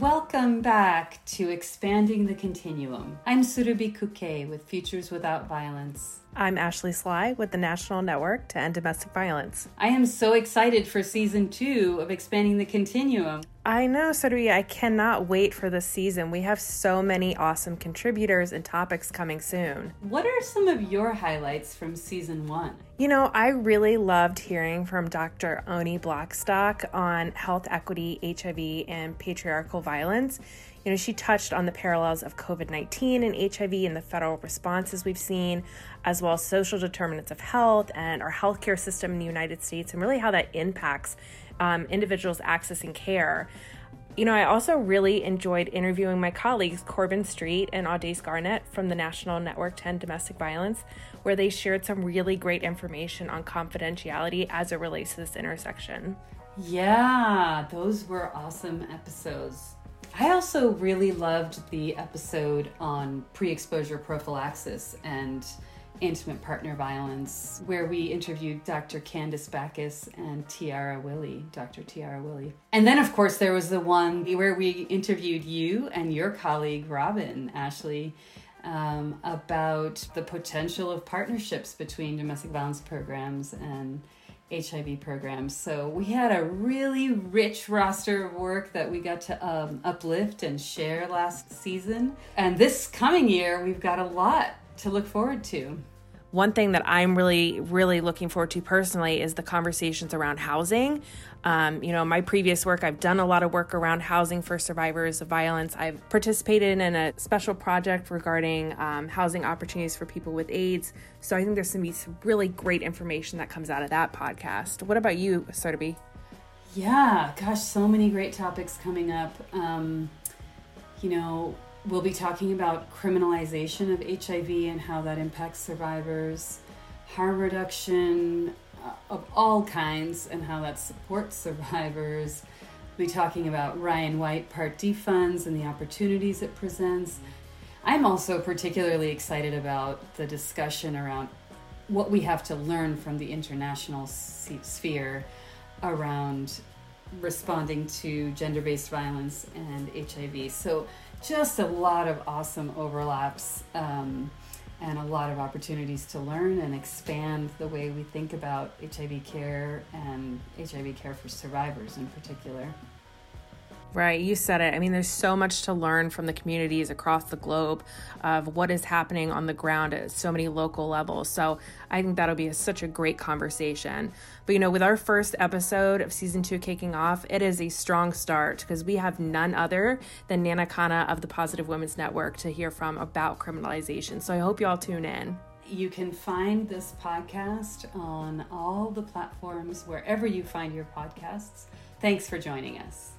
Welcome back to Expanding the Continuum. I'm Surabhi Kukke with Futures Without Violence. I'm Ashley Sly with the National Network to End Domestic Violence. I am so excited for season two of Expanding the Continuum. I know, Surabhi. I cannot wait for this season. We have so many awesome contributors and topics coming soon. What are some of your highlights from season one? You know, I really loved hearing from Dr. Oni Blackstock on health equity, HIV, and patriarchal violence. You know, she touched on the parallels of COVID 19 and HIV and the federal responses we've seen, as well as social determinants of health and our healthcare system in the United States, and really how that impacts um, individuals accessing care. You know, I also really enjoyed interviewing my colleagues Corbin Streett and Audace Garnett from the National Network to End Domestic Violence, where they shared some really great information on confidentiality as it relates to this intersection. Yeah, those were awesome episodes. I also really loved the episode on pre exposure prophylaxis and intimate partner violence, where we interviewed Dr. Candice Backus and Tiara Willie, Dr. Tiara Willie. And then, of course, there was the one where we interviewed you and your colleague, Robin Ashley. Um, about the potential of partnerships between domestic violence programs and HIV programs. So we had a really rich roster of work that we got to um, uplift and share last season. And this coming year, we've got a lot to look forward to. One thing that I'm really, really looking forward to personally is the conversations around housing. Um, you know, my previous work, I've done a lot of work around housing for survivors of violence. I've participated in a special project regarding um, housing opportunities for people with AIDS. So I think there's going to be some really great information that comes out of that podcast. What about you, Surabhi? Yeah, gosh, so many great topics coming up. Um, you know, we'll be talking about criminalization of HIV and how that impacts survivors, harm reduction uh, of all kinds and how that supports survivors. We'll be talking about Ryan White Part D funds and the opportunities it presents. I'm also particularly excited about the discussion around what we have to learn from the international sphere around responding to gender based violence and HIV. So, just a lot of awesome overlaps um, and a lot of opportunities to learn and expand the way we think about HIV care and HIV care for survivors in particular. Right, you said it. I mean, there's so much to learn from the communities across the globe of what is happening on the ground at so many local levels. So I think that'll be a, such a great conversation. But you know, with our first episode of season two kicking off, it is a strong start because we have none other than Naina Khanna of the Positive Women's Network to hear from about criminalization. So I hope you all tune in. You can find this podcast on all the platforms wherever you find your podcasts. Thanks for joining us.